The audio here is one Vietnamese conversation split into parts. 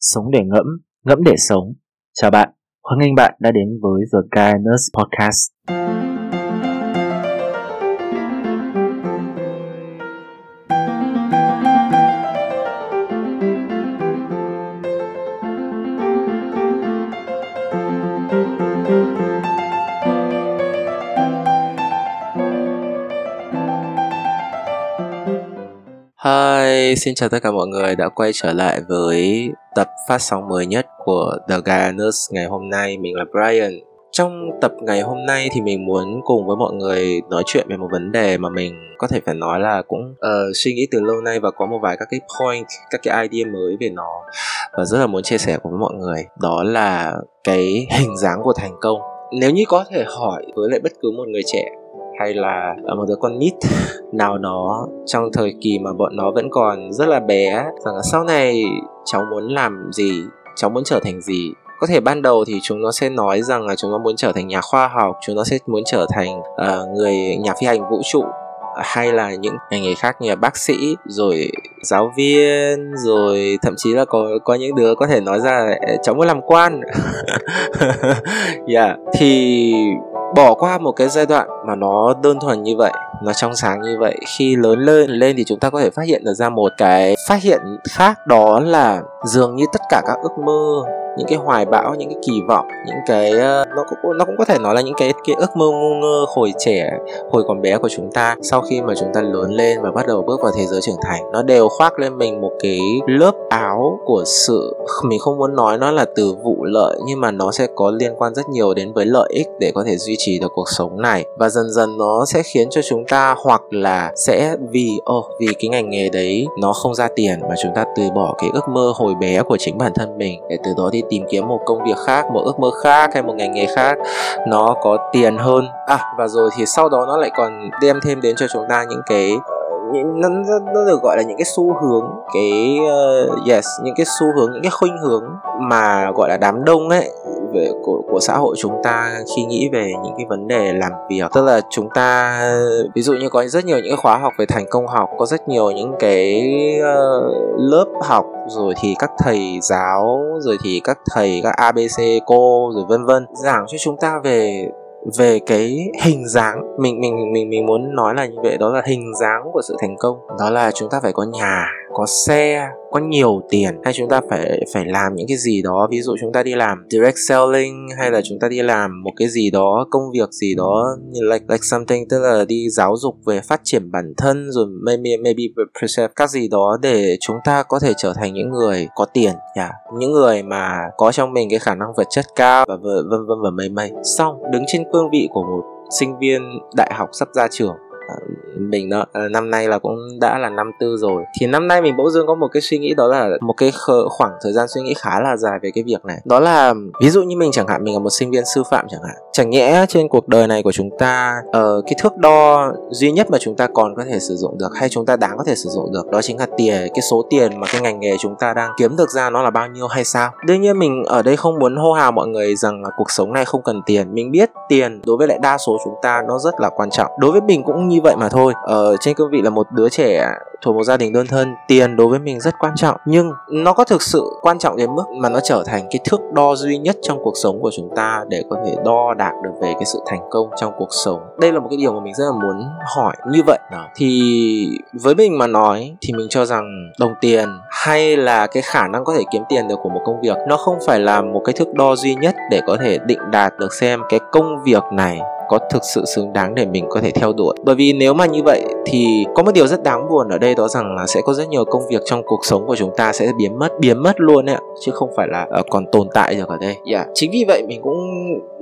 sống để ngẫm, ngẫm để sống. Chào bạn, hoan nghênh bạn đã đến với The Kindness Podcast. Hi, xin chào tất cả mọi người đã quay trở lại với tập phát sóng mới nhất của The Guyaners ngày hôm nay. Mình là Brian. Trong tập ngày hôm nay thì mình muốn cùng với mọi người nói chuyện về một vấn đề mà mình có thể phải nói là cũng uh, suy nghĩ từ lâu nay và có một vài các cái point, các cái idea mới về nó và rất là muốn chia sẻ cùng với mọi người. Đó là cái hình dáng của thành công. Nếu như có thể hỏi với lại bất cứ một người trẻ hay là một đứa con nít nào đó trong thời kỳ mà bọn nó vẫn còn rất là bé rằng là sau này cháu muốn làm gì cháu muốn trở thành gì? Có thể ban đầu thì chúng nó sẽ nói rằng là chúng nó muốn trở thành nhà khoa học chúng nó sẽ muốn trở thành uh, người nhà phi hành vũ trụ hay là những ngành nghề khác như là bác sĩ rồi giáo viên rồi thậm chí là có có những đứa có thể nói ra cháu muốn làm quan. Yeah. Thì bỏ qua một cái giai đoạn mà nó đơn thuần như vậy, nó trong sáng như vậy. Khi lớn lên lên thì chúng ta có thể phát hiện được ra một cái phát hiện khác, đó là dường như tất cả các ước mơ những cái hoài bão những cái kỳ vọng những cái ờ, nó cũng nó cũng có thể nói là những cái cái ước mơ ngu ngơ hồi trẻ hồi còn bé của chúng ta. Sau khi mà chúng ta lớn lên và bắt đầu bước vào thế giới trưởng thành nó đều khoác lên mình một cái lớp áo của sự mình không muốn nói nó là từ vụ lợi nhưng mà nó sẽ có liên quan rất nhiều đến với lợi ích để có thể duy trì được cuộc sống này. Và dần dần nó sẽ khiến cho chúng ta hoặc là sẽ vì ồ oh, vì cái ngành nghề đấy nó không ra tiền mà chúng ta từ bỏ cái ước mơ hồi bé của chính bản thân mình để từ đó đi tìm kiếm một công việc khác một ước mơ khác hay một ngành nghề khác nó có tiền hơn. À và rồi thì sau đó nó lại còn đem thêm đến cho chúng ta những cái ờ, những nó, nó được gọi là những cái xu hướng cái uh, yes những cái xu hướng những cái khuynh hướng mà gọi là đám đông ấy về của của xã hội chúng ta khi nghĩ về những cái vấn đề làm việc. Tức là chúng ta ví dụ như có rất nhiều những khóa học về thành công học có rất nhiều những cái uh, lớp học rồi thì các thầy giáo rồi thì các thầy các abc cô rồi vân vân. Giảng cho chúng ta về về cái hình dáng. Mình mình mình mình muốn nói là như vậy đó là hình dáng của sự thành công. Đó là chúng ta phải có nhà có xe, có nhiều tiền, hay chúng ta phải phải làm những cái gì đó. Ví dụ chúng ta đi làm direct selling, hay là chúng ta đi làm một cái gì đó, công việc gì đó, như like like something, tức là đi giáo dục về phát triển bản thân, rồi maybe maybe preserve các gì đó để chúng ta có thể trở thành những người có tiền yeah. những người mà có trong mình cái khả năng vật chất cao và vân vân và mây mây. Xong, đứng trên cương vị của một sinh viên đại học sắp ra trường mình đó à, năm nay là cũng đã là năm tư rồi. Thì năm nay mình bỗng dưng có một cái suy nghĩ đó là một cái khoảng thời gian suy nghĩ khá là dài về cái việc này. Đó là ví dụ như mình chẳng hạn mình là một sinh viên sư phạm chẳng hạn chẳng nhẽ trên cuộc đời này của chúng ta uh, cái thước đo duy nhất mà chúng ta còn có thể sử dụng được hay chúng ta đáng có thể sử dụng được đó chính là tiền cái số tiền mà cái ngành nghề chúng ta đang kiếm được ra nó là bao nhiêu hay sao? Đương nhiên mình ở đây không muốn hô hào mọi người rằng là cuộc sống này không cần tiền. Mình biết tiền đối với lại đa số chúng ta nó rất là quan trọng. Đối với mình cũng như vậy mà thôi. Ở trên cương vị là một đứa trẻ thuộc một gia đình đơn thân, tiền đối với mình rất quan trọng. Nhưng nó có thực sự quan trọng đến mức mà nó trở thành cái thước đo duy nhất trong cuộc sống của chúng ta để có thể đo đạt được về cái sự thành công trong cuộc sống? Đây là một cái điều mà mình rất là muốn hỏi. Như vậy đó. thì với mình mà nói thì mình cho rằng đồng tiền hay là cái khả năng có thể kiếm tiền được của một công việc, nó không phải là một cái thước đo duy nhất để có thể định đạt được xem cái công việc này có thực sự xứng đáng để mình có thể theo đuổi bởi vì nếu mà như vậy thì có một điều rất đáng buồn ở đây đó rằng là sẽ có rất nhiều công việc trong cuộc sống của chúng ta sẽ biến mất biến mất luôn ấy chứ không phải là uh, còn tồn tại được ở đây yeah. chính vì vậy mình cũng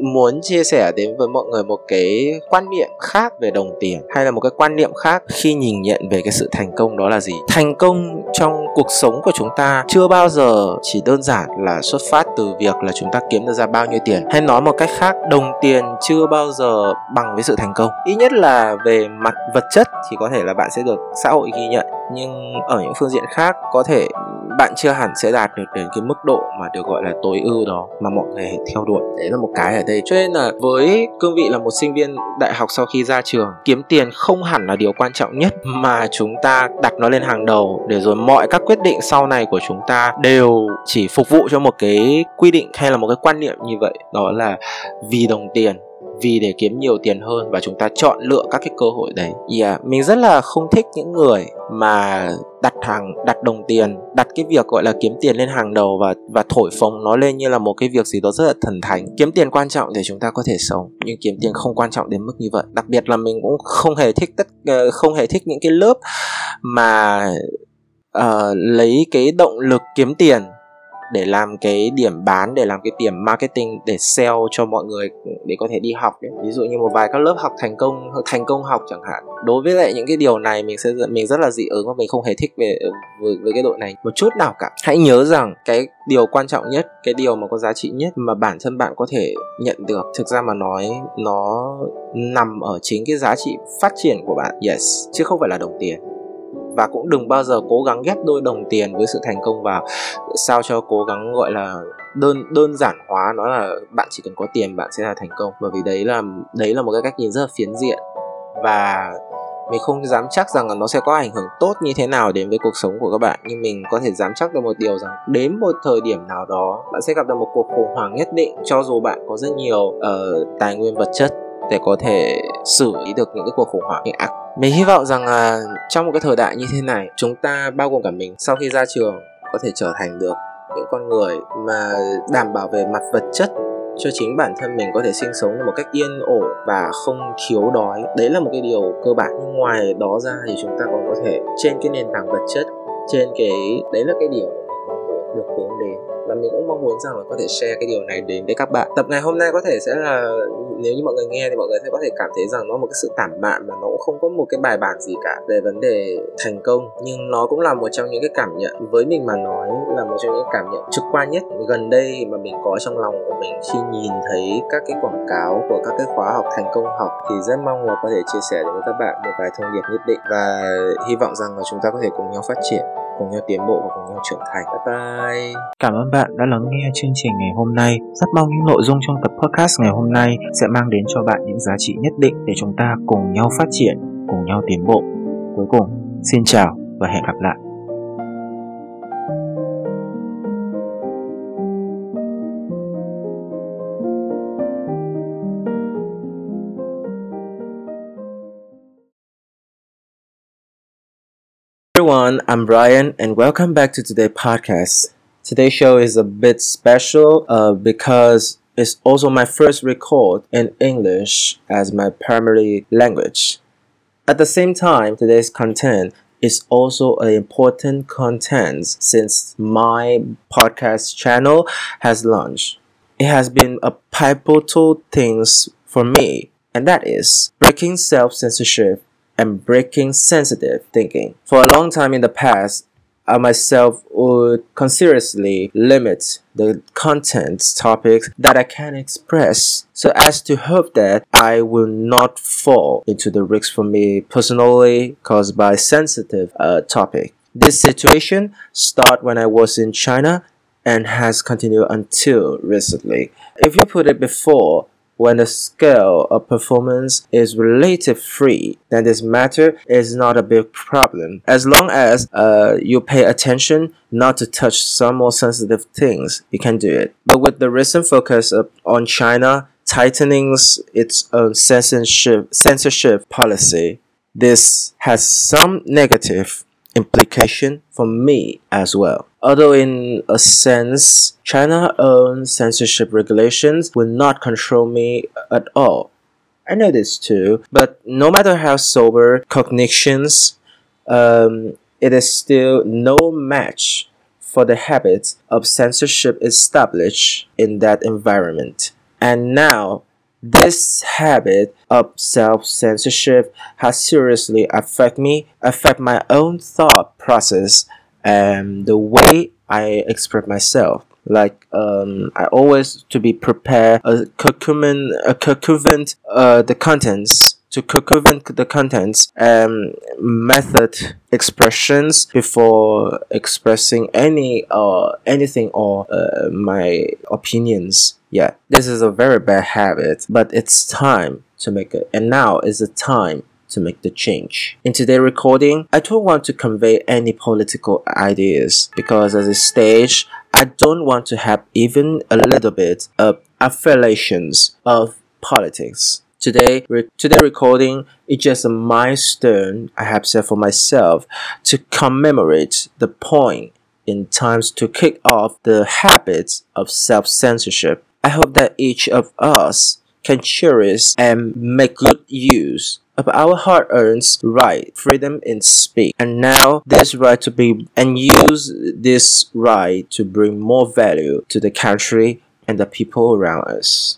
muốn chia sẻ đến với mọi người một cái quan niệm khác về đồng tiền, hay là một cái quan niệm khác khi nhìn nhận về cái sự thành công đó là gì? Thành công trong cuộc sống của chúng ta chưa bao giờ chỉ đơn giản là xuất phát từ việc là chúng ta kiếm được ra bao nhiêu tiền, hay nói một cách khác, đồng tiền chưa bao giờ bằng với sự thành công. Ít nhất là về mặt vật chất thì có thể là bạn sẽ được xã hội ghi nhận, nhưng ở những phương diện khác có thể bạn chưa hẳn sẽ đạt được đến cái mức độ mà được gọi là tối ưu đó mà mọi người theo đuổi. Đấy là một cái ở đây. Cho nên là với cương vị là một sinh viên đại học sau khi ra trường, kiếm tiền không hẳn là điều quan trọng nhất mà chúng ta đặt nó lên hàng đầu để rồi mọi các quyết định sau này của chúng ta đều chỉ phục vụ cho một cái quy định hay là một cái quan niệm như vậy. Đó là vì đồng tiền vì để kiếm nhiều tiền hơn và chúng ta chọn lựa các cái cơ hội đấy. Yeah, mình rất là không thích những người mà đặt hàng đặt đồng tiền đặt cái việc gọi là kiếm tiền lên hàng đầu và và thổi phồng nó lên như là một cái việc gì đó rất là thần thánh kiếm tiền quan trọng để chúng ta có thể sống nhưng kiếm tiền không quan trọng đến mức như vậy đặc biệt là mình cũng không hề thích tất ờ, không hề thích những cái lớp mà uh, lấy cái động lực kiếm tiền để làm cái điểm bán để làm cái điểm marketing để sell cho mọi người để có thể đi học đấy. Ví dụ như một vài các lớp học thành công thành công học chẳng hạn. Đối với lại những cái điều này mình sẽ mình rất là dị ứng và mình không hề thích về ừ, với, với cái đội này một chút nào cả. Hãy nhớ rằng cái điều quan trọng nhất cái điều mà có giá trị nhất mà bản thân bạn có thể nhận được thực ra mà nói nó nằm ở chính cái giá trị phát triển của bạn. Yes chứ không phải là đồng tiền và cũng đừng bao giờ cố gắng ghép đôi đồng tiền với sự thành công vào. Sao cho cố gắng gọi là đơn đơn giản hóa nó là bạn chỉ cần có tiền bạn sẽ là thành công. Bởi vì đấy là đấy là một cái cách nhìn rất là phiến diện. Và mình không dám chắc rằng là nó sẽ có ảnh hưởng tốt như thế nào đến với cuộc sống của các bạn. Nhưng mình có thể dám chắc được một điều rằng đến một thời điểm nào đó bạn sẽ gặp được một cuộc khủng hoảng nhất định cho dù bạn có rất nhiều uh, tài nguyên vật chất để có thể xử lý được những cái cuộc khủng hoảng. Những ác. Mình hy vọng rằng là trong một cái thời đại như thế này, chúng ta bao gồm cả mình, sau khi ra trường có thể trở thành được những con người mà đảm bảo về mặt vật chất cho chính bản thân mình có thể sinh sống một cách yên ổn và không thiếu đói. Đấy là một cái điều cơ bản. Nhưng ngoài đó ra thì chúng ta còn có thể trên cái nền tảng vật chất, trên cái, đấy là cái điều được hướng đến mình cũng mong muốn rằng là có thể share cái điều này đến với các bạn. Tập ngày hôm nay có thể sẽ là, nếu như mọi người nghe thì mọi người sẽ có thể cảm thấy rằng nó một cái sự tản mạn mà nó cũng không có một cái bài bản gì cả về vấn đề thành công. Nhưng nó cũng là một trong những cái cảm nhận với mình mà nói là một trong những cảm nhận trực quan nhất gần đây mà mình có trong lòng của mình. Khi nhìn thấy các cái quảng cáo của các cái khóa học thành công học thì rất mong là có thể chia sẻ đến với các bạn một vài thông điệp nhất định. Và hy vọng rằng là chúng ta có thể cùng nhau phát triển cùng nhau tiến bộ và cùng nhau trưởng thành. Bye bye. Cảm ơn bạn đã lắng nghe chương trình ngày hôm nay. Rất mong những nội dung trong tập podcast ngày hôm nay sẽ mang đến cho bạn những giá trị nhất định để chúng ta cùng nhau phát triển, cùng nhau tiến bộ. Cuối cùng, xin chào và hẹn gặp lại. Everyone, I'm Brian, and welcome back to today's podcast. Today's show is a bit special uh, because it's also my first record in English as my primary language. At the same time, today's content is also an important content since my podcast channel has launched. It has been a pivotal thing for me, and that is breaking self censorship and breaking sensitive thinking. For a long time in the past, I myself would consciously limit the content topics that I can express so as to hope that I will not fall into the risks for me personally caused by sensitive uh, topic. This situation started when I was in China and has continued until recently. If you put it before, when the scale of performance is relative free, then this matter is not a big problem. As long as uh, you pay attention not to touch some more sensitive things, you can do it. But with the recent focus on China tightening its own censorship, censorship policy, this has some negative implication for me as well. Although in a sense, China own censorship regulations will not control me at all. I know this too, but no matter how sober cognitions, um, it is still no match for the habits of censorship established in that environment. And now this habit of self-censorship has seriously affect me, affect my own thought process and the way I express myself. Like um, I always to be prepared a curcumin, a curcuvent uh, the contents to circumvent the contents and method expressions before expressing any or uh, anything or uh, my opinions. Yeah, this is a very bad habit, but it's time to make it. And now is the time to make the change. In today's recording, I don't want to convey any political ideas because at this stage, I don't want to have even a little bit of affiliations of politics. Today, re- today recording is just a milestone I have set for myself to commemorate the point in times to kick off the habits of self-censorship. I hope that each of us can cherish and make good use of our hard-earned right, freedom in speech, and now this right to be and use this right to bring more value to the country and the people around us.